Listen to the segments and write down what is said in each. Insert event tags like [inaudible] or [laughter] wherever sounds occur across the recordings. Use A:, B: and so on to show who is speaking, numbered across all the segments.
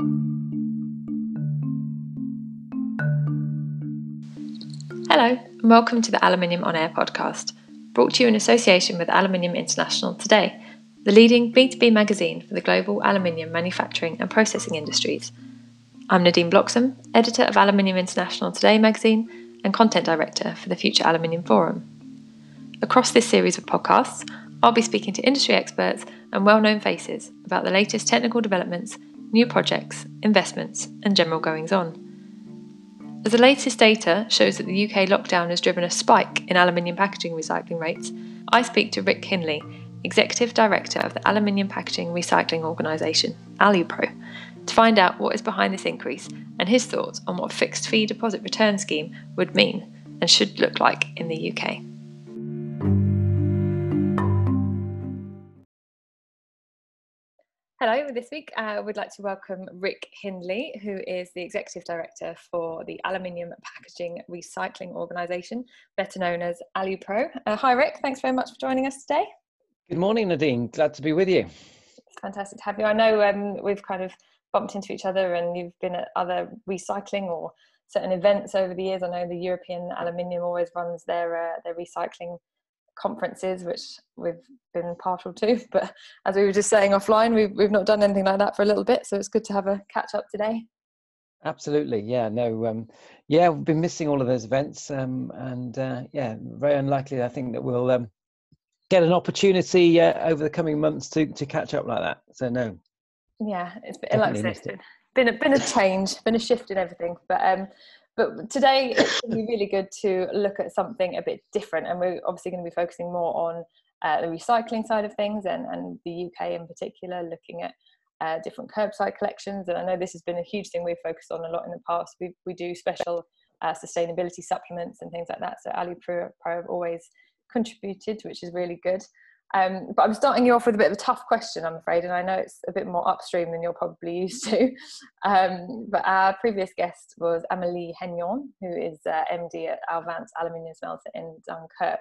A: Hello, and welcome to the Aluminium On Air podcast, brought to you in association with Aluminium International Today, the leading B2B magazine for the global aluminium manufacturing and processing industries. I'm Nadine Bloxsome, editor of Aluminium International Today magazine and content director for the Future Aluminium Forum. Across this series of podcasts, I'll be speaking to industry experts and well known faces about the latest technical developments, new projects, investments, and general goings on. As the latest data shows that the UK lockdown has driven a spike in aluminium packaging recycling rates, I speak to Rick Hindley, Executive Director of the Aluminium Packaging Recycling Organisation, AluPro, to find out what is behind this increase and his thoughts on what a fixed fee deposit return scheme would mean and should look like in the UK. Hello, this week uh, we'd like to welcome Rick Hindley, who is the Executive Director for the Aluminium Packaging Recycling Organisation, better known as AluPro. Uh, hi, Rick. Thanks very much for joining us today.
B: Good morning, Nadine. Glad to be with you.
A: It's fantastic to have you. I know um, we've kind of bumped into each other and you've been at other recycling or certain events over the years. I know the European Aluminium always runs their, uh, their recycling conferences, which we've been partial to. [laughs] But as we were just saying offline, we've we've not done anything like that for a little bit, so it's good to have a catch up today.
B: Absolutely, yeah, no, um, yeah, we've been missing all of those events, um, and uh, yeah, very unlikely. I think that we'll um, get an opportunity uh, over the coming months to to catch up like that. So no.
A: Yeah, it's been, like I said, been a been a change, been a shift in everything, but um, but today [laughs] it's going to be really good to look at something a bit different, and we're obviously going to be focusing more on uh, the recycling side of things and, and the UK in particular, looking at uh, different curbside collections. And I know this has been a huge thing we've focused on a lot in the past. We, we do special uh, sustainability supplements and things like that. So Alupro have always contributed, which is really good. Um, but I'm starting you off with a bit of a tough question, I'm afraid, and I know it's a bit more upstream than you're probably [laughs] used to. Um, but our previous guest was Amelie Hennion, who is uh, MD at Alvance Aluminium Smelter in Dunkirk.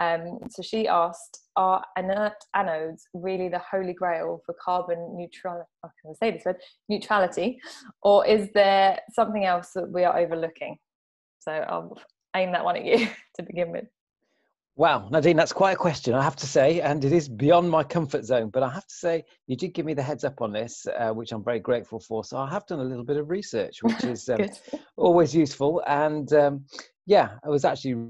A: Um, so she asked, are inert anodes really the holy grail for carbon neutral, I can say this word, neutrality, or is there something else that we are overlooking? So I'll aim that one at you [laughs] to begin with.
B: Wow, Nadine, that's quite a question, I have to say, and it is beyond my comfort zone. But I have to say, you did give me the heads up on this, uh, which I'm very grateful for. So I have done a little bit of research, which is um, always useful. And um, yeah, it was actually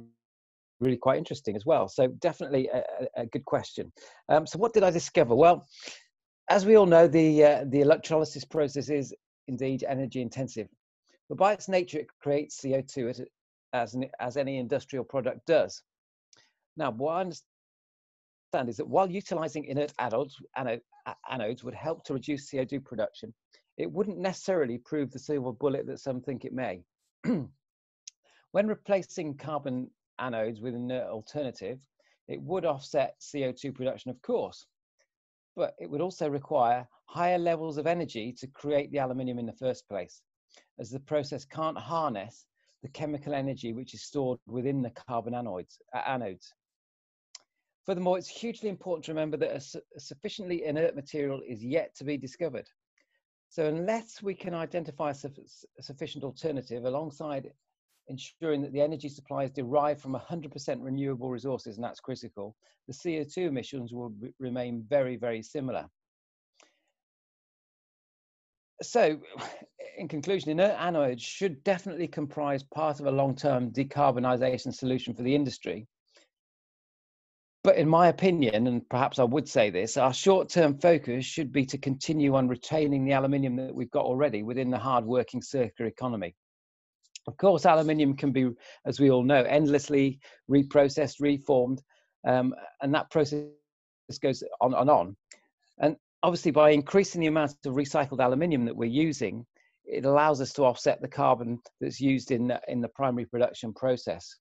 B: really quite interesting as well. So definitely a, a good question. Um, so what did I discover? Well, as we all know, the uh, the electrolysis process is indeed energy intensive, but by its nature, it creates CO2 as, as, as any industrial product does. Now, what I understand is that while utilizing inert anodes, anodes would help to reduce CO2 production, it wouldn't necessarily prove the silver bullet that some think it may. [clears throat] when replacing carbon anodes with an inert alternative, it would offset CO2 production, of course, but it would also require higher levels of energy to create the aluminium in the first place, as the process can't harness the chemical energy which is stored within the carbon anodes. Anodes. Furthermore, it's hugely important to remember that a, su a sufficiently inert material is yet to be discovered. So unless we can identify a, su a sufficient alternative alongside ensuring that the energy supply is derived from 100% renewable resources, and that's critical, the CO2 emissions will remain very, very similar. So, in conclusion, inert anodes should definitely comprise part of a long-term decarbonisation solution for the industry, but in my opinion, and perhaps I would say this, our short term focus should be to continue on retaining the aluminium that we've got already within the hard working circular economy. Of course, aluminium can be, as we all know, endlessly reprocessed, reformed, um, and that process goes on and on. And obviously, by increasing the amount of recycled aluminium that we're using, it allows us to offset the carbon that's used in the, in the primary production process.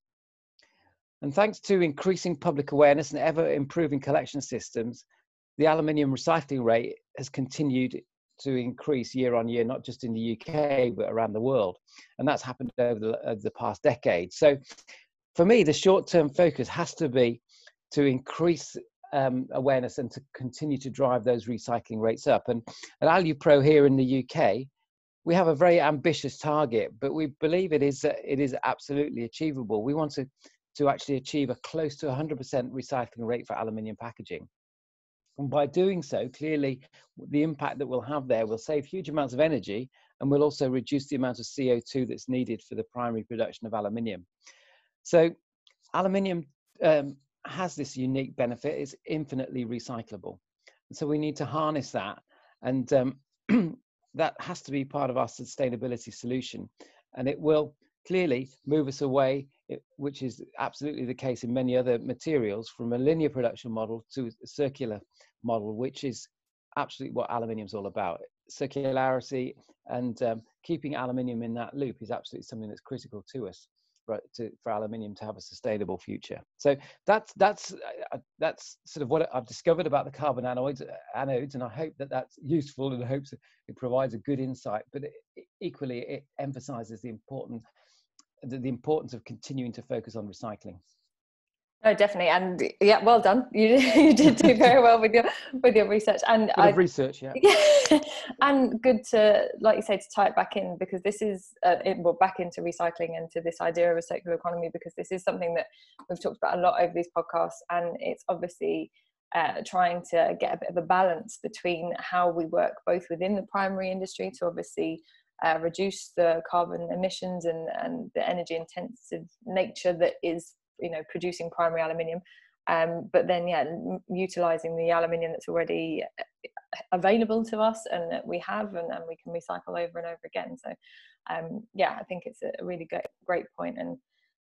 B: And thanks to increasing public awareness and ever improving collection systems, the aluminium recycling rate has continued to increase year on year, not just in the UK, but around the world. And that's happened over the, over the past decade. So for me, the short term focus has to be to increase um, awareness and to continue to drive those recycling rates up. And at AluPro here in the UK, we have a very ambitious target, but we believe it is uh, it is absolutely achievable. We want to to actually achieve a close to 100% recycling rate for aluminium packaging. And by doing so, clearly the impact that we'll have there will save huge amounts of energy and will also reduce the amount of CO2 that's needed for the primary production of aluminium. So aluminium um, has this unique benefit, it's infinitely recyclable. And so we need to harness that. And um, [clears throat] that has to be part of our sustainability solution. And it will clearly move us away, which is absolutely the case in many other materials, from a linear production model to a circular model, which is absolutely what aluminium is all about. Circularity and um, keeping aluminium in that loop is absolutely something that's critical to us for, to, for aluminium to have a sustainable future. So that's that's uh, that's sort of what I've discovered about the carbon anodes, anodes, and I hope that that's useful, and I hope it provides a good insight. But it, equally, it emphasises the important the, the importance of continuing to focus on recycling.
A: No, definitely, and yeah, well done. You [laughs] you did do very well with your with your research and
B: I, research, yeah.
A: yeah, [laughs] and good to like you say to tie it back in because this is uh, it, well back into recycling and to this idea of a circular economy because this is something that we've talked about a lot over these podcasts, and it's obviously uh, trying to get a bit of a balance between how we work both within the primary industry to obviously uh, reduce the carbon emissions and, and the energy intensive nature that is you know producing primary aluminium. Um, but then yeah utilizing the aluminium that's already uh, available to us and that we have and, and we can recycle over and over again. So um, yeah i think it's a really great, great point and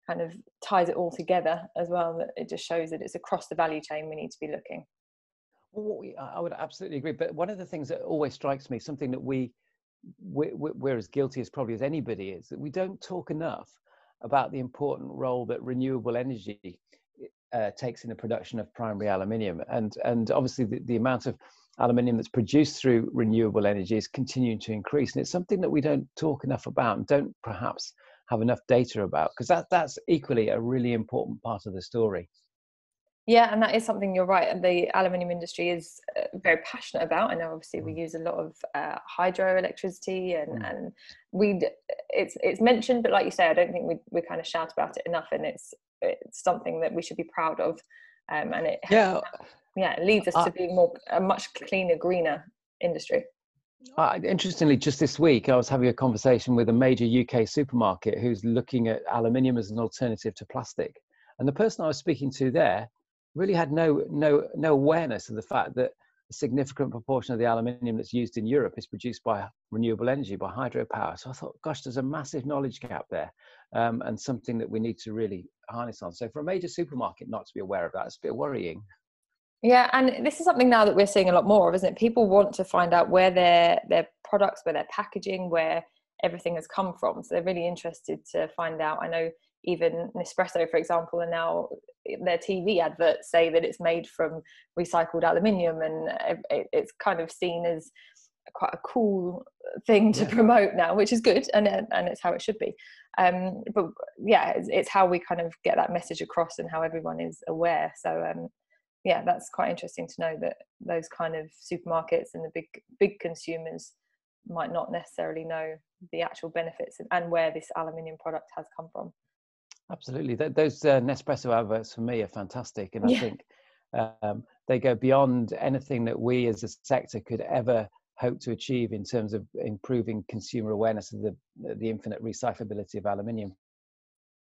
A: kind of ties it all together as well that it just shows that it's across the value chain we need to be looking.
B: Well, we, i would absolutely agree but one of the things that always strikes me something that we we're, we're as guilty as probably as anybody is that we don't talk enough about the important role that renewable energy uh, takes in the production of primary aluminium. And, and obviously, the, the amount of aluminium that's produced through renewable energy is continuing to increase. And it's something that we don't talk enough about and don't perhaps have enough data about, because that, that's equally a really important part of the story.
A: Yeah, and that is something you're right. The aluminium industry is uh, very passionate about. I know, obviously, we mm. use a lot of uh, hydroelectricity, and mm. and we it's it's mentioned, but like you say, I don't think we we kind of shout about it enough, and it's it's something that we should be proud of. Um, and it yeah yeah it leads us uh, to be more a much cleaner, greener industry.
B: Uh, interestingly, just this week, I was having a conversation with a major UK supermarket who's looking at aluminium as an alternative to plastic. And the person I was speaking to there really had no no no awareness of the fact that a significant proportion of the aluminium that's used in Europe is produced by renewable energy, by hydropower. So I thought, gosh, there's a massive knowledge gap there, um, and something that we need to really harness on. So for a major supermarket not to be aware of that, it's a bit worrying.
A: Yeah, and this is something now that we're seeing a lot more of, isn't it? People want to find out where their their products, where their packaging, where everything has come from. So they're really interested to find out. I know even Nespresso, for example, and now their TV adverts say that it's made from recycled aluminium, and it's kind of seen as quite a cool thing to yeah. promote now, which is good, and and it's how it should be. Um, but yeah, it's, it's, how we kind of get that message across, and how everyone is aware. So um, yeah, that's quite interesting to know that those kind of supermarkets and the big big consumers might not necessarily know the actual benefits and where this aluminium product has come from.
B: Absolutely, those uh, Nespresso adverts for me are fantastic, and I yeah. think um, they go beyond anything that we as a sector could ever hope to achieve in terms of improving consumer awareness of the the infinite recyclability of aluminium.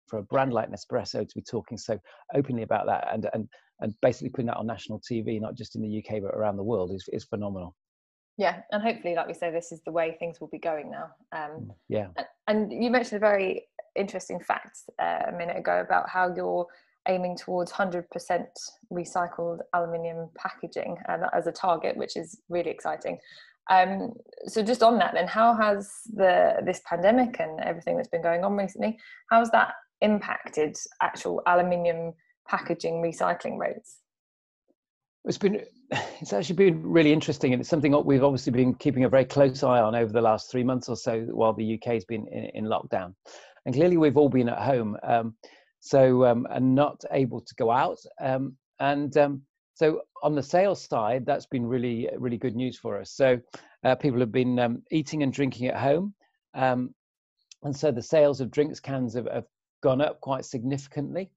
B: For a brand like Nespresso to be talking so openly about that and and and basically putting that on national TV, not just in the UK but around the world, is is phenomenal.
A: Yeah, and hopefully, like we say, this is the way things will be going now. Um,
B: mm, yeah,
A: and you mentioned a very interesting fact uh, a minute ago about how you're aiming towards 100% recycled aluminium packaging uh, as a target, which is really exciting. Um, so just on that, then, how has the this pandemic and everything that's been going on recently, how has that impacted actual aluminium packaging recycling rates?
B: It's been [sighs] it's actually been really interesting, and it's something we've obviously been keeping a very close eye on over the last three months or so while the UK has been in, in lockdown and clearly we've all been at home um, so um, and not able to go out um, and um, so on the sales side, that's been really, really good news for us. So uh, people have been um, eating and drinking at home. Um, and so the sales of drinks cans have, have gone up quite significantly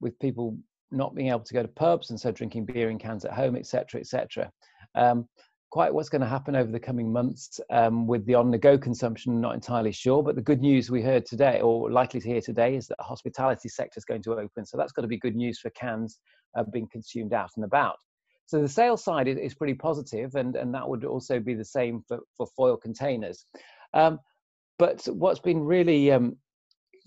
B: with people not being able to go to pubs and so drinking beer in cans at home, etc., etc. Um, quite what's going to happen over the coming months um, with the on-the-go consumption, not entirely sure. But the good news we heard today, or likely to hear today, is that the hospitality sector is going to open. So that's got to be good news for cans uh, being consumed out and about. So the sales side is, pretty positive, and, and that would also be the same for, for foil containers. Um, but what's been really um,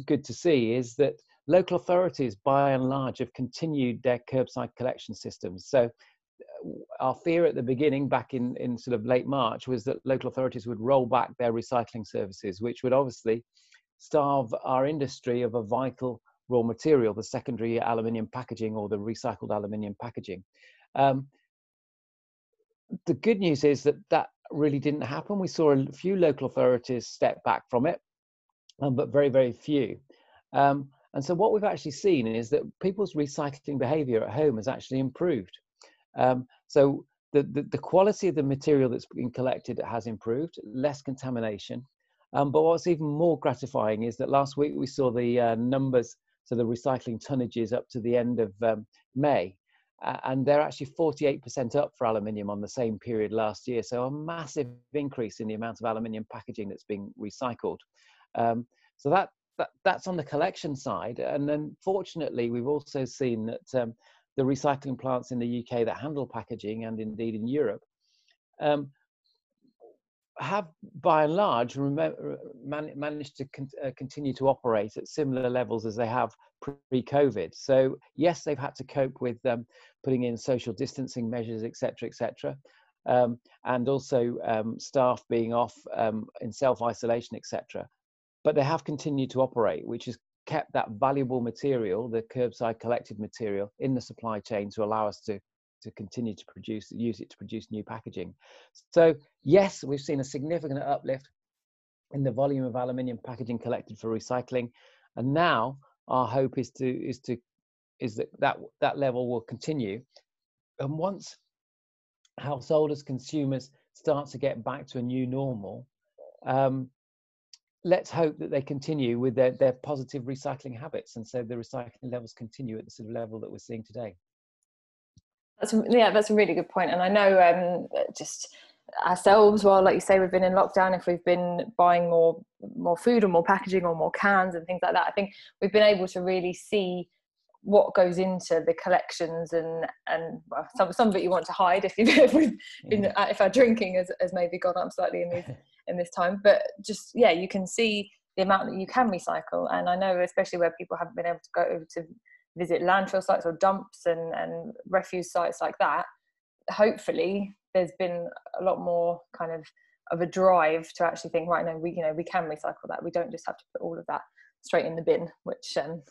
B: good to see is that local authorities, by and large, have continued their curbside collection systems. So uh, our fear at the beginning, back in, in sort of late March, was that local authorities would roll back their recycling services, which would obviously starve our industry of a vital raw material, the secondary aluminium packaging or the recycled aluminium packaging. Um, the good news is that that really didn't happen. We saw a few local authorities step back from it, um, but very, very few. Um, and so what we've actually seen is that people's recycling behavior at home has actually improved. Um, so the, the, the, quality of the material that's been collected has improved, less contamination. Um, but what's even more gratifying is that last week we saw the uh, numbers, so the recycling tonnages up to the end of um, May, and they're actually 48% up for aluminium on the same period last year. So a massive increase in the amount of aluminium packaging that's being recycled. Um, so that, that that's on the collection side. And then fortunately, we've also seen that um, the recycling plants in the UK that handle packaging and indeed in Europe um, have by and large managed to con uh, continue to operate at similar levels as they have pre-COVID. So yes, they've had to cope with um, putting in social distancing measures, etc., etc., um, and also um, staff being off um, in self-isolation, etc. But they have continued to operate, which has kept that valuable material, the curbside collected material, in the supply chain to allow us to to continue to produce, use it to produce new packaging. So yes, we've seen a significant uplift in the volume of aluminium packaging collected for recycling, and now our hope is to is to is that that that level will continue. And once householders, consumers start to get back to a new normal, um, let's hope that they continue with their, their positive recycling habits, and so the recycling levels continue at the sort of level that we're seeing today.
A: That's yeah, that's a really good point. And I know um, just ourselves, well, like you say, we've been in lockdown. If we've been buying more more food or more packaging or more cans and things like that, I think we've been able to really see what goes into the collections and and well, some some of it you want to hide if you've [laughs] if, been, uh, if our drinking has, has maybe gone up slightly in these [laughs] in this time but just yeah you can see the amount that you can recycle and i know especially where people haven't been able to go over to visit landfill sites or dumps and, and refuse sites like that, hopefully there's been a lot more kind of of a drive to actually think, right, no, we you know we can recycle that. We don't just have to put all of that straight in the bin, which um,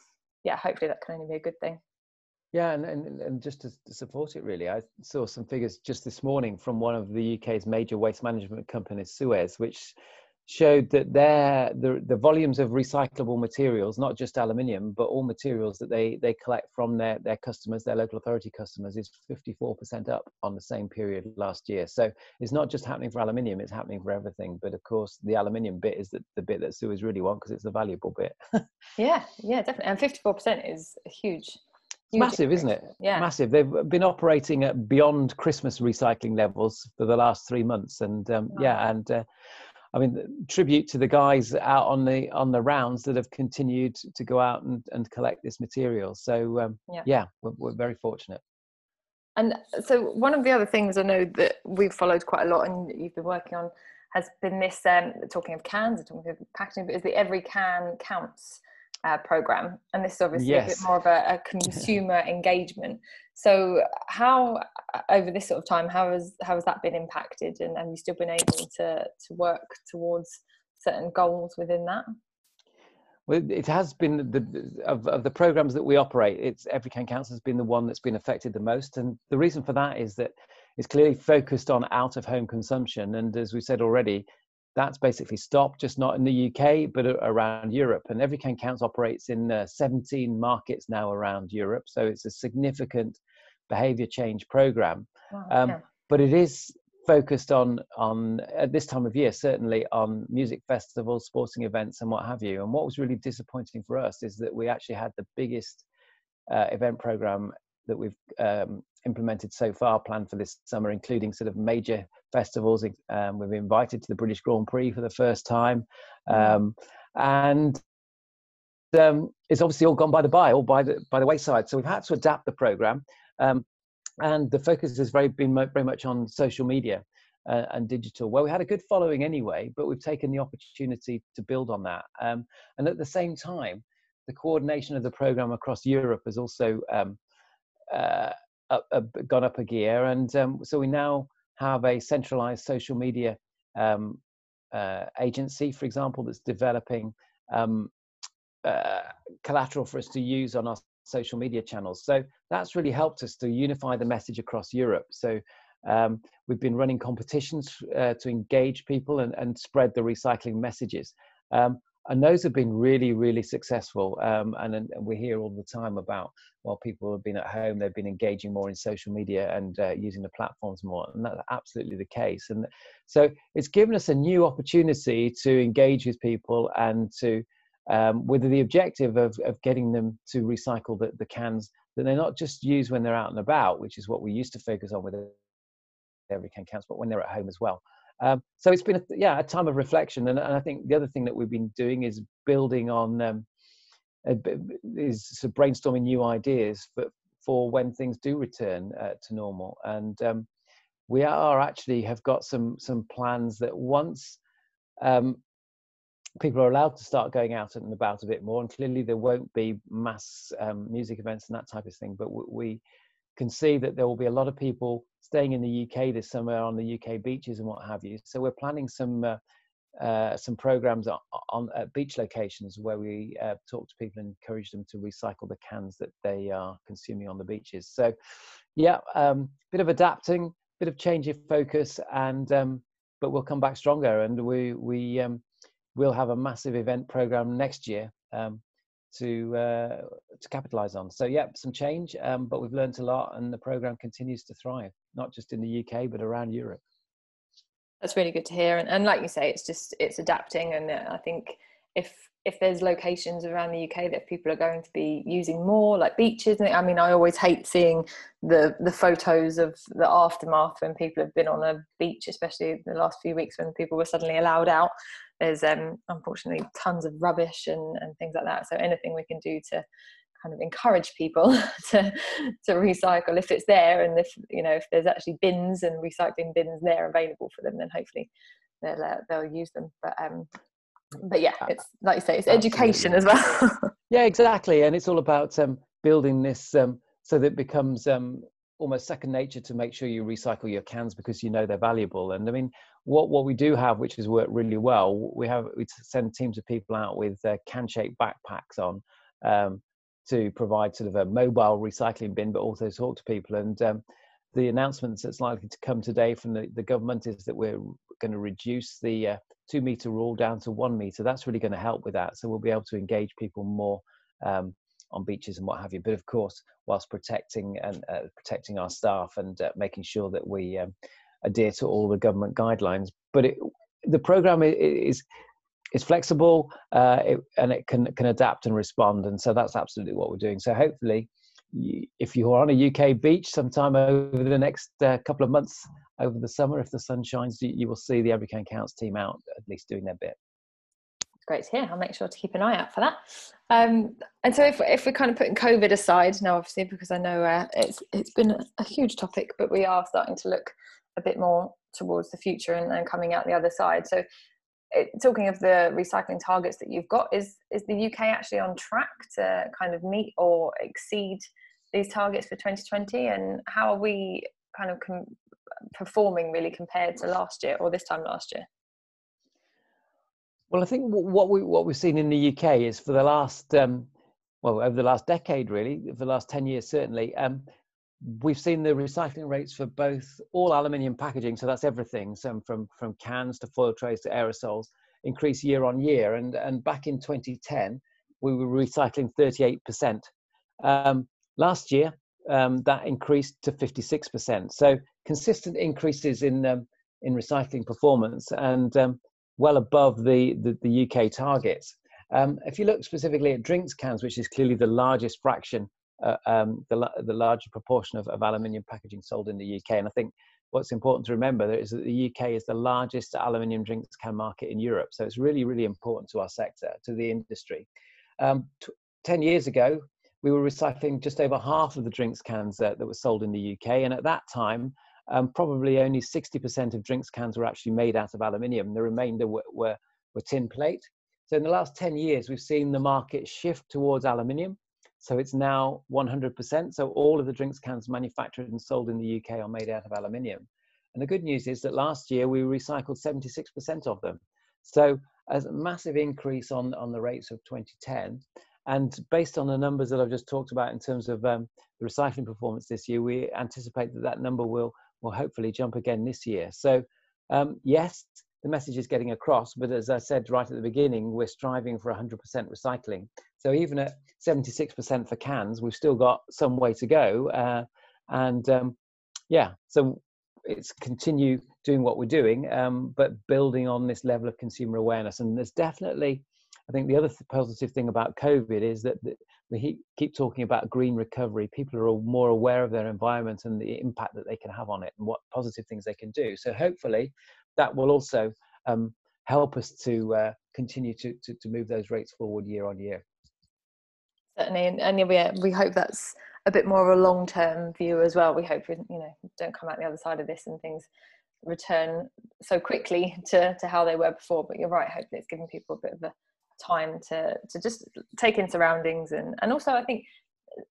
A: yeah, hopefully that can only be a good thing.
B: Yeah, and, and, and just to, support it, really, I saw some figures just this morning from one of the UK's major waste management companies, Suez, which showed that their the, the volumes of recyclable materials, not just aluminium, but all materials that they, they collect from their, their customers, their local authority customers, is 54% up on the same period last year. So it's not just happening for aluminium, it's happening for everything. But of course, the aluminium bit is the, the bit that Suez really want because it's the valuable bit. [laughs]
A: yeah, yeah, definitely. And 54% is huge.
B: Huge massive, isn't it? Yeah, massive. They've been operating at beyond Christmas recycling levels for the last three months, and um, wow. yeah, and uh, I mean, tribute to the guys out on the on the rounds that have continued to go out and, and collect this material. So um, yeah, yeah we're, we're, very fortunate.
A: And so one of the other things I know that we've followed quite a lot, and you've been working on, has been this um, talking of cans, talking of packaging, but is the every can counts uh, program, and this is obviously yes. a bit more of a, a consumer [laughs] engagement. So, how uh, over this sort of time, how has how has that been impacted, and have you still been able to to work towards certain goals within that?
B: Well, it has been the of, of the programs that we operate. It's Every Can Counts has been the one that's been affected the most, and the reason for that is that it's clearly focused on out of home consumption, and as we said already, that's basically stopped, just not in the UK, but around Europe. And Every Can Counts operates in uh, 17 markets now around Europe. So it's a significant behavior change program. Wow, um, yeah. But it is focused on on at this time of year certainly on music festivals sporting events and what have you and what was really disappointing for us is that we actually had the biggest uh, event program that we've um, implemented so far planned for this summer including sort of major festivals um, we've invited to the british grand prix for the first time um, and um, it's obviously all gone by the by all by the by the wayside so we've had to adapt the program um, and the focus has very been very much on social media uh, and digital. Well, we had a good following anyway, but we've taken the opportunity to build on that. Um, and at the same time, the coordination of the program across Europe has also um, uh, up, up, gone up a gear, and um, so we now have a centralized social media um, uh, agency, for example, that's developing um, uh, collateral for us to use on our social media channels. So that's really helped us to unify the message across Europe. So um, we've been running competitions uh, to engage people and, and, spread the recycling messages. Um, and those have been really, really successful. Um, and, and, we hear all the time about, well, people have been at home, they've been engaging more in social media and uh, using the platforms more. And that's absolutely the case. And so it's given us a new opportunity to engage with people and to um, with the objective of, of getting them to recycle the, the cans that they're not just used when they're out and about, which is what we used to focus on with every can counts, but when they're at home as well. Um, so it's been a, yeah a time of reflection, and, and, I think the other thing that we've been doing is building on um, is sort of brainstorming new ideas for for when things do return uh, to normal, and um, we are actually have got some some plans that once um, people are allowed to start going out and about a bit more and clearly there won't be mass um, music events and that type of thing but we can see that there will be a lot of people staying in the UK this summer on the UK beaches and what have you. So we're planning some uh, uh, some programs on, on beach locations where we uh, talk to people and encourage them to recycle the cans that they are consuming on the beaches. So yeah um, bit of adapting bit of change of focus and um, but we'll come back stronger and we we um, we'll have a massive event program next year um, to uh, to capitalize on. So yeah, some change, um, but we've learned a lot, and the program continues to thrive, not just in the UK but around Europe.
A: That's really good to hear, and, and like you say, it's just it's adapting, and uh, I think if if there's locations around the UK that people are going to be using more, like beaches. I mean, I always hate seeing the the photos of the aftermath when people have been on a beach, especially the last few weeks when people were suddenly allowed out there's um, unfortunately tons of rubbish and, and things like that. So anything we can do to kind of encourage people [laughs] to to recycle if it's there, and if you know if there's actually bins and recycling bins there available for them, then hopefully they'll uh, they'll use them. But um, but yeah, it's like you say, it's education as well. [laughs]
B: yeah, exactly, and it's all about um, building this um, so that it becomes um, almost second nature to make sure you recycle your cans because you know they're valuable. And I mean, what what we do have, which has worked really well, we have we send teams of people out with uh, can-shaped backpacks on um, to provide sort of a mobile recycling bin, but also talk to people. And um, the announcements that's likely to come today from the, the government is that we're going to reduce the uh, two meter rule down to one meter. That's really going to help with that. So we'll be able to engage people more um, on beaches and what have you. But of course, whilst protecting and uh, protecting our staff and uh, making sure that we um, adhere to all the government guidelines. But it, the program is is flexible uh, it, and it can can adapt and respond, and so that's absolutely what we're doing. So hopefully, if you're on a UK beach sometime over the next uh, couple of months over the summer, if the sun shines, you, you will see the Every Can Counts team out at least doing their bit
A: great to hear. I'll make sure to keep an eye out for that. Um, and so, if, if we're kind of putting COVID aside now, obviously, because I know uh, it's it's been a huge topic, but we are starting to look a bit more towards the future and, and coming out the other side. So, it, talking of the recycling targets that you've got, is is the UK actually on track to kind of meet or exceed these targets for 2020? And how are we kind of com- performing really compared to last year or this time last year?
B: Well, I think what we what we've seen in the UK is for the last um, well over the last decade, really, for the last ten years certainly, um, we've seen the recycling rates for both all aluminium packaging, so that's everything, so from from cans to foil trays to aerosols, increase year on year. And and back in 2010, we were recycling 38 percent. Um, last year, um, that increased to 56%. So consistent increases in um, in recycling performance and um, well above the, the, the UK targets. Um, if you look specifically at drinks cans, which is clearly the largest fraction, uh, um, the, the larger proportion of, of aluminium packaging sold in the UK, and I think what's important to remember is that the UK is the largest aluminium drinks can market in Europe. So it's really, really important to our sector, to the industry. Um, t- 10 years ago, we were recycling just over half of the drinks cans uh, that were sold in the UK. And at that time, um, probably only 60% of drinks cans were actually made out of aluminium. The remainder were, were, were tin plate. So in the last 10 years, we've seen the market shift towards aluminium. So it's now 100%. So all of the drinks cans manufactured and sold in the UK are made out of aluminium. And the good news is that last year we recycled 76% of them. So a massive increase on, on the rates of 2010. And based on the numbers that I've just talked about in terms of um, the recycling performance this year, we anticipate that that number will, will hopefully jump again this year. So um, yes, the message is getting across, but as I said right at the beginning, we're striving for 100% recycling. So even at 76% for cans, we've still got some way to go. Uh, and um, yeah, so it's continue doing what we're doing, um, but building on this level of consumer awareness. And there's definitely, I think the other th- positive thing about COVID is that, that we keep talking about green recovery. People are more aware of their environment and the impact that they can have on it and what positive things they can do. So hopefully that will also um, help us to uh, continue to, to, to move those rates forward year on year
A: certainly and, and yeah, we hope that's a bit more of a long-term view as well we hope we you know don't come out the other side of this and things return so quickly to, to how they were before but you're right hopefully it's giving people a bit of a time to to just take in surroundings and and also i think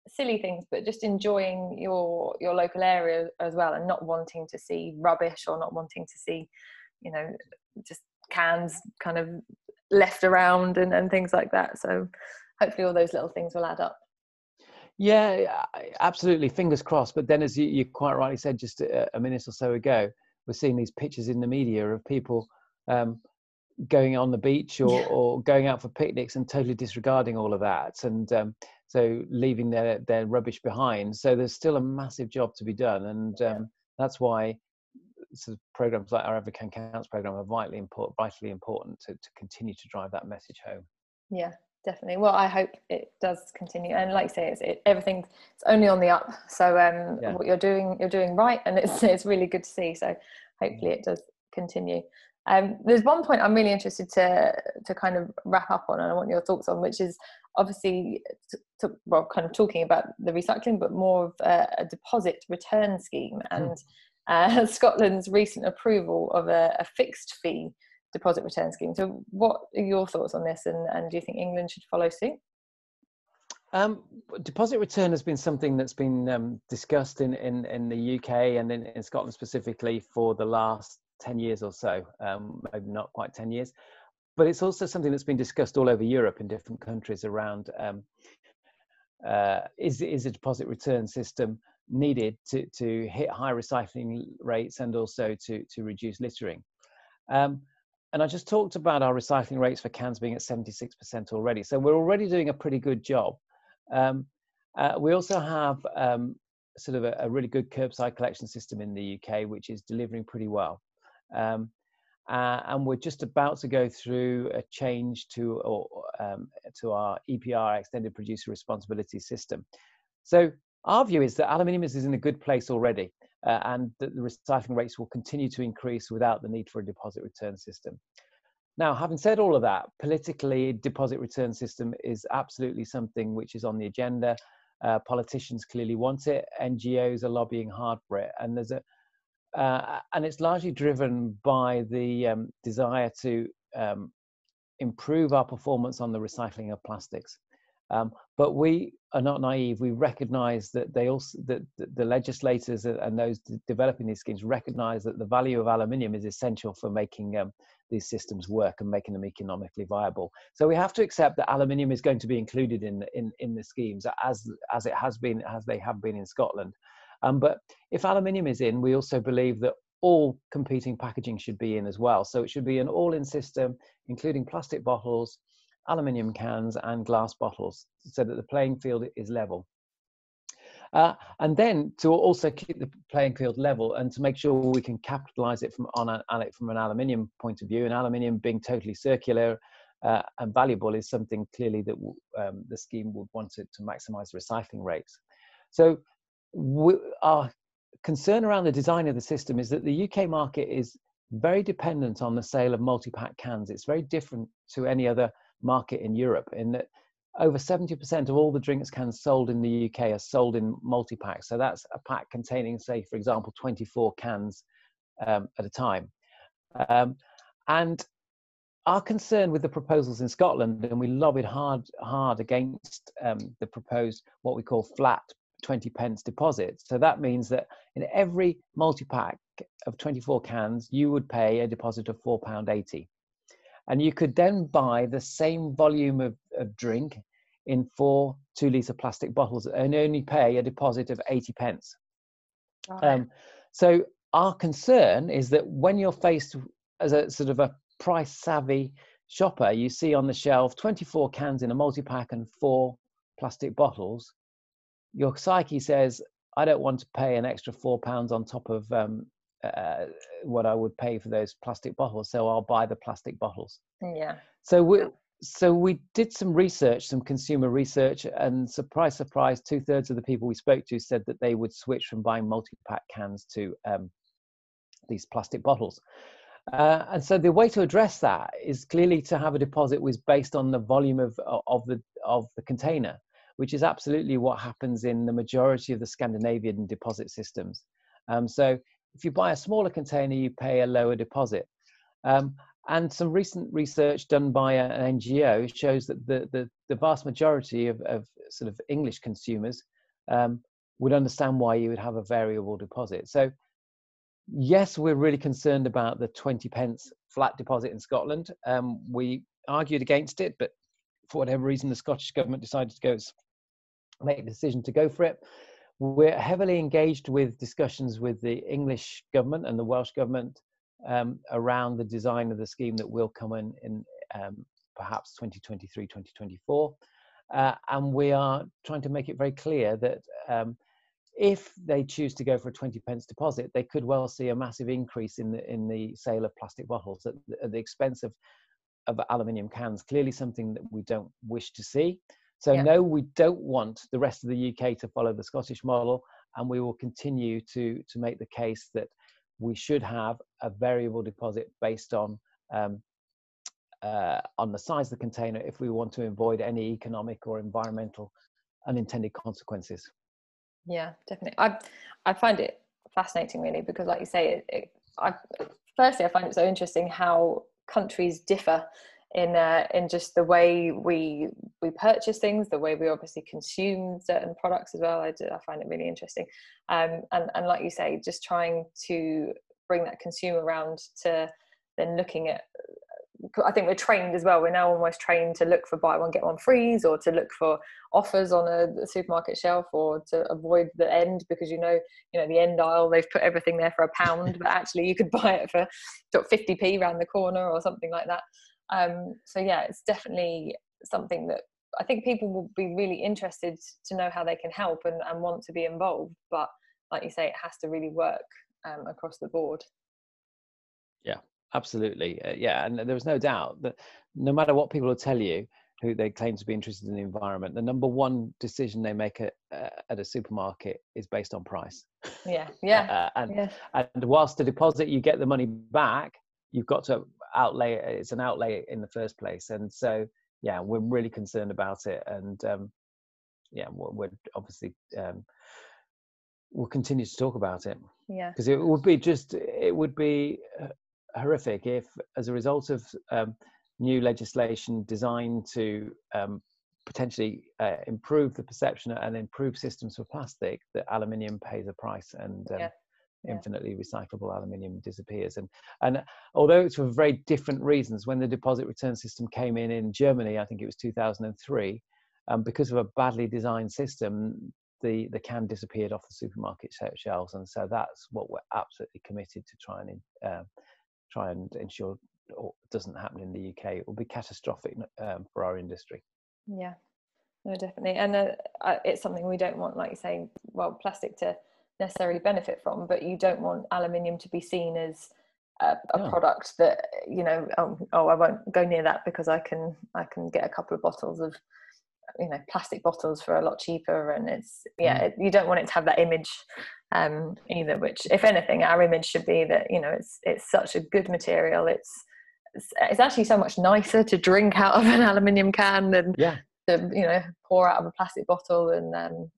A: silly things but just enjoying your your local area as well and not wanting to see rubbish or not wanting to see you know just cans kind of left around and, and things like that. So hopefully all those little things will add up.
B: Yeah absolutely. Fingers crossed. But then as you, you quite rightly said just a, a, minute or so ago we're seeing these pictures in the media of people um, going on the beach or, yeah. or going out for picnics and totally disregarding all of that and um, so leaving their, their rubbish behind. So there's still a massive job to be done and um, that's why sort of programs like our Every Can Counts program are vitally important vitally important to, to continue to drive that message home.
A: Yeah definitely. Well i hope it does continue. And like you say it's it, everything's it's only on the up. So um yeah. what you're doing you're doing right and it's [laughs] it's really good to see. So hopefully it does continue um there's one point i'm really interested to to kind of wrap up on and i want your thoughts on which is obviously to, to, well kind of talking about the recycling but more of a, a deposit return scheme hmm. and uh, [laughs] scotland's recent approval of a, a fixed fee deposit return scheme. So, what are your thoughts on this, and, and do you think England should follow suit?
B: Um, deposit return has been something that's been um, discussed in, in, in the UK and in, in, Scotland specifically for the last 10 years or so, um, maybe not quite 10 years. But it's also something that's been discussed all over Europe in different countries around um, uh, is, is a deposit return system needed to, to hit high recycling rates and also to, to reduce littering. Um, and I just talked about our recycling rates for cans being at 76% already. So we're already doing a pretty good job. Um, uh, we also have um, sort of a, a, really good curbside collection system in the UK, which is delivering pretty well. Um, uh, and we're just about to go through a change to or, um, to our EPR extended producer responsibility system. So our view is that aluminium is in a good place already uh, and that the recycling rates will continue to increase without the need for a deposit return system. Now, having said all of that, politically, deposit return system is absolutely something which is on the agenda. Uh, politicians clearly want it. NGOs are lobbying hard for it, and there's a uh, and it's largely driven by the um, desire to um, improve our performance on the recycling of plastics. Um, but we are not naive. We recognise that they also that the legislators and those developing these schemes recognise that the value of aluminium is essential for making um, these systems work and making them economically viable. So we have to accept that aluminium is going to be included in in in the schemes as as it has been as they have been in Scotland. Um, but if aluminium is in, we also believe that all competing packaging should be in as well. So it should be an all-in system, including plastic bottles, aluminium cans and glass bottles so that the playing field is level. Uh, and then to also keep the playing field level and to make sure we can capitalize it from on, a, from an aluminium point of view, and aluminium being totally circular uh, and valuable is something clearly that um, the scheme would want it to maximize recycling rates. So we, our concern around the design of the system is that the UK market is very dependent on the sale of multi-pack cans. It's very different to any other market in Europe in that over 70% of all the drinks cans sold in the UK are sold in multi-packs. So that's a pack containing, say, for example, 24 cans um, at a time. Um, and our concern with the proposals in Scotland, and we lobbied hard, hard against um, the proposed what we call flat 20 pence deposit. So that means that in every multi-pack of 24 cans, you would pay a deposit of £4.80. And you could then buy the same volume of, of drink in four two litre plastic bottles and only pay a deposit of 80 pence. Right. Um, so our concern is that when you're faced as a sort of a price savvy shopper, you see on the shelf 24 cans in a multi-pack and four plastic bottles, your psyche says, I don't want to pay an extra four pounds on top of um, uh, what I would pay for those plastic bottles, so I'll buy the plastic bottles.
A: Yeah.
B: So we so we did some research, some consumer research, and surprise, surprise, two thirds of the people we spoke to said that they would switch from buying multi-pack cans to um, these plastic bottles. Uh, and so the way to address that is clearly to have a deposit was based on the volume of of the of the container, which is absolutely what happens in the majority of the Scandinavian deposit systems. Um, so if you buy a smaller container, you pay a lower deposit. Um, and some recent research done by an NGO shows that the, the, the vast majority of, of, sort of English consumers um, would understand why you would have a variable deposit. So, yes, we're really concerned about the 20 pence flat deposit in Scotland. Um, we argued against it, but for whatever reason, the Scottish government decided to go make the decision to go for it. We're heavily engaged with discussions with the English government and the Welsh government um, around the design of the scheme that will come in in um, perhaps 2023, 2024. Uh, and we are trying to make it very clear that um, if they choose to go for a 20 pence deposit, they could well see a massive increase in the in the sale of plastic bottles at, at the expense of of aluminium cans. Clearly, something that we don't wish to see. So yeah. no, we don't want the rest of the UK to follow the Scottish model, and we will continue to to make the case that we should have a variable deposit based on um, uh, on the size of the container if we want to avoid any economic or environmental unintended consequences.
A: Yeah, definitely. I I find it fascinating really because, like you say, it, it, I firstly I find it so interesting how countries differ in uh, in just the way we we purchase things, the way we obviously consume certain products as well. I, do, I find it really interesting, um, and and like you say, just trying to bring that consumer around to then looking at. I think we're trained as well. We're now almost trained to look for buy one get one frees, or to look for offers on a, supermarket shelf, or to avoid the end because you know, you know, the end aisle they've put everything there for a pound, but actually you could [laughs] buy it for 50p around the corner or something like that. Um, so yeah, it's definitely something that I think people will be really interested to know how they can help and, and want to be involved. But like you say, it has to really work um, across the board.
B: Yeah, absolutely. Uh, yeah, and there was no doubt that no matter what people will tell you, who they claim to be interested in the environment, the number one decision they make at, uh, at a supermarket is based on price.
A: Yeah, [laughs] yeah.
B: uh, and,
A: yeah.
B: and whilst the deposit you get the money back, you've got to outlay it's an outlay in the first place and so yeah we're really concerned about it and um, yeah we're, we're obviously um, we'll continue to talk about it
A: yeah.
B: because it would be just it would be uh, horrific if as a result of um, new legislation designed to um, potentially uh, improve the perception and improve systems for plastic that aluminium pays a price and um, yeah infinitely recyclable aluminium disappears. And and although it's for very different reasons, when the deposit return system came in in Germany, I think it was 2003, um, because of a badly designed system, the the can disappeared off the supermarket shelves, and so that's what we're absolutely committed to try and uh, try and ensure doesn't happen in the UK. It will be catastrophic um, for our industry.
A: Yeah, no, definitely, and uh, it's something we don't want, like you say, well, plastic to necessarily benefit from, but you don't want aluminium to be seen as a, a no. product that you know. Oh, oh, I won't go near that because I can I can get a couple of bottles of you know plastic bottles for a lot cheaper, and it's yeah, mm. it, you don't want it to have that image um, either. Which, if anything, our image should be that you know it's it's such a good material. It's it's actually so much nicer to drink out of an [laughs] aluminium can than yeah. to you know pour out of a plastic bottle and um,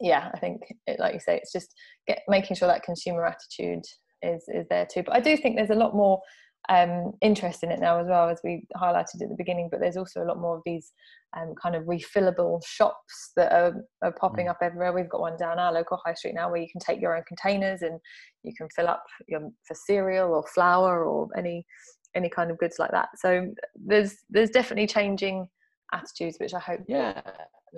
A: yeah i think it, like you say it's just get, making sure that consumer attitude is is there too but i do think there's a lot more um, interest in it now as well as we highlighted at the beginning but there's also a lot more of these um, kind of refillable shops that are, are popping mm. up everywhere we've got one down our local high street now where you can take your own containers and you can fill up your for cereal or flour or any any kind of goods like that. So there's there's definitely changing attitudes, which I hope.
B: Yeah,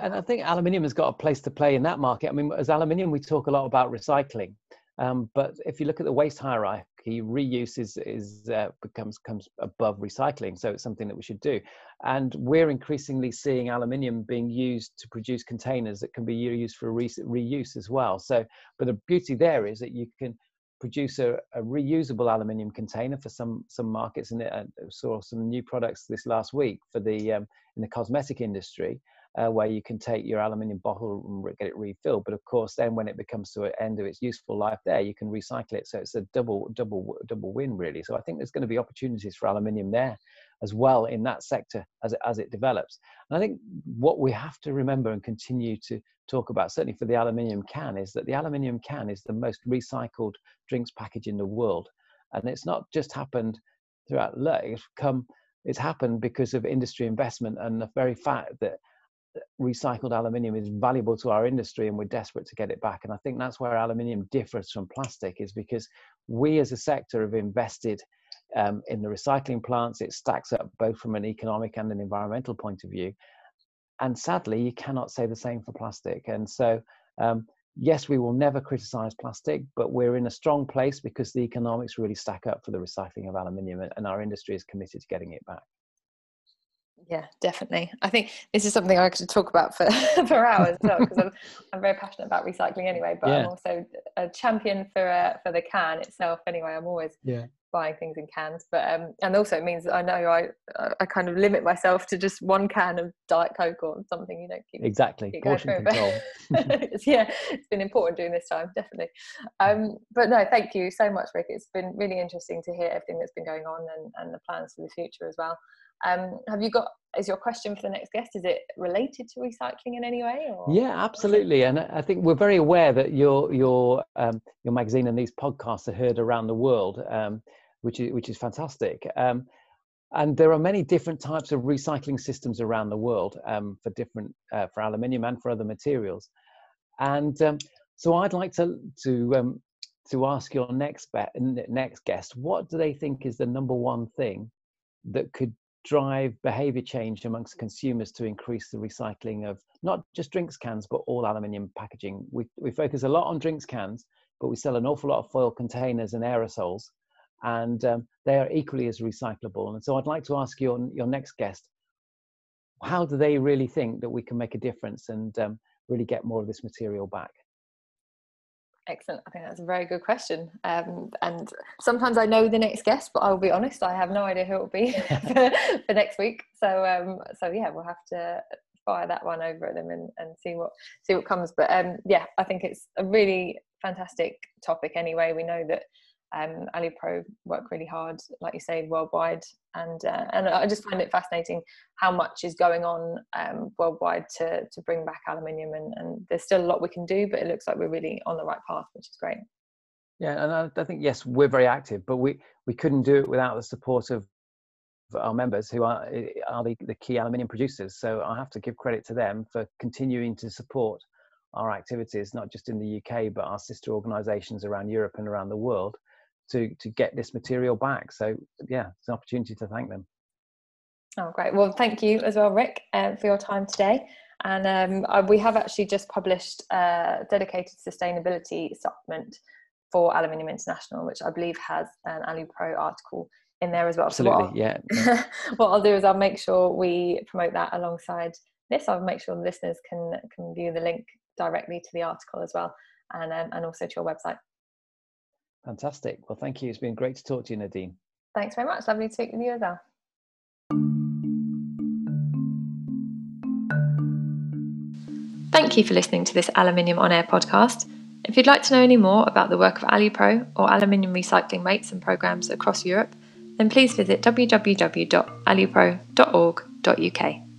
B: and I think aluminium has got a place to play in that market. I mean, as aluminium, we talk a lot about recycling, um, but if you look at the waste hierarchy, reuse is, is uh, becomes comes above recycling. So it's something that we should do, and we're increasingly seeing aluminium being used to produce containers that can be used for re- reuse as well. So, but the beauty there is that you can produce a, a, reusable aluminium container for some some markets and I saw some new products this last week for the um, in the cosmetic industry uh, where you can take your aluminium bottle and get it refilled but of course then when it becomes to an end of its useful life there you can recycle it. So it's a double double double win really. So i think there's going to be opportunities for aluminium there as well in that sector as it, as it develops. And i think what we have to remember and continue to talk about, certainly for the aluminium can, is that the aluminium can is the most recycled drinks package in the world. And it's not just happened throughout, it's come, it's happened because of industry investment and the very fact that recycled aluminium is valuable to our industry and we're desperate to get it back. And I think that's where aluminium differs from plastic is because we as a sector have invested um, in the recycling plants. It stacks up both from an economic and an environmental point of view and sadly you cannot say the same for plastic and so um, yes we will never criticize plastic but we're in a strong place because the economics really stack up for the recycling of aluminium and our industry is committed to getting it back
A: yeah definitely. I think this is something i could talk about for [laughs] for hours because I'm, I'm very passionate about recycling anyway but yeah. i'm also a champion for uh, for the can itself anyway. I'm always yeah. buying things in cans but um and also it means i know i i kind of limit myself to just one can of diet coke or something you know
B: keep, exactly. keep portion control. [laughs]
A: yeah it's been important during this time definitely. Um but no thank you so much rick. It's been really interesting to hear everything that's been going on and, and the plans for the future as well um, have you got is your question for the next guest is it related to recycling in any way or?
B: yeah absolutely and i think we're very aware that your your um, your magazine and these podcasts are heard around the world um, which is which is fantastic. Um, and there are many different types of recycling systems around the world um, for different uh, for aluminium and for other materials. And um, so I'd like to to um, to ask your next be- next guest, what do they think is the number one thing that could drive behavior change amongst consumers to increase the recycling of not just drinks cans but all aluminium packaging we, we focus a lot on drinks cans but we sell an awful lot of foil containers and aerosols and um, they are equally as recyclable. And so I'd like to ask your, your next guest, how do they really think that we can make a difference and um, really get more of this material back?
A: Excellent. I think that's a very good question. Um, and sometimes I know the next guest, but I'll be honest, I have no idea who it will be [laughs] [laughs] for, for, next week. So, um, so yeah, we'll have to fire that one over at them and, and see what see what comes. But um, yeah, I think it's a really fantastic topic. Anyway, we know that um, AluPro work really hard, like you say, worldwide, and uh, and I just find it fascinating how much is going on um, worldwide to to bring back aluminium, and, and there's still a lot we can do, but it looks like we're really on the right path, which is great.
B: Yeah, and I, I think yes, we're very active, but we we couldn't do it without the support of our members who are are the, the key aluminium producers. So I have to give credit to them for continuing to support our activities, not just in the UK, but our sister organisations around Europe and around the world to to get this material back. So yeah, it's an opportunity to thank them.
A: Oh, great. Well, thank you as well, Rick, uh, for your time today. And um, we have actually just published a dedicated sustainability supplement for Aluminium International, which I believe has an AluPro article in there as well.
B: Absolutely,
A: so [laughs]
B: yeah.
A: what I'll do is I'll make sure we promote that alongside this, I'll make sure the listeners can can view the link directly to the article as well, and um, and also to your website.
B: Fantastic. Well, thank you. It's been great to talk to you, Nadine.
A: Thanks very much. Lovely to speak with you as well. Thank you for listening to this Aluminium On Air podcast. If you'd like to know any more about the work of AluPro or aluminium recycling rates and programs across Europe, then please visit www.alupro.org.uk.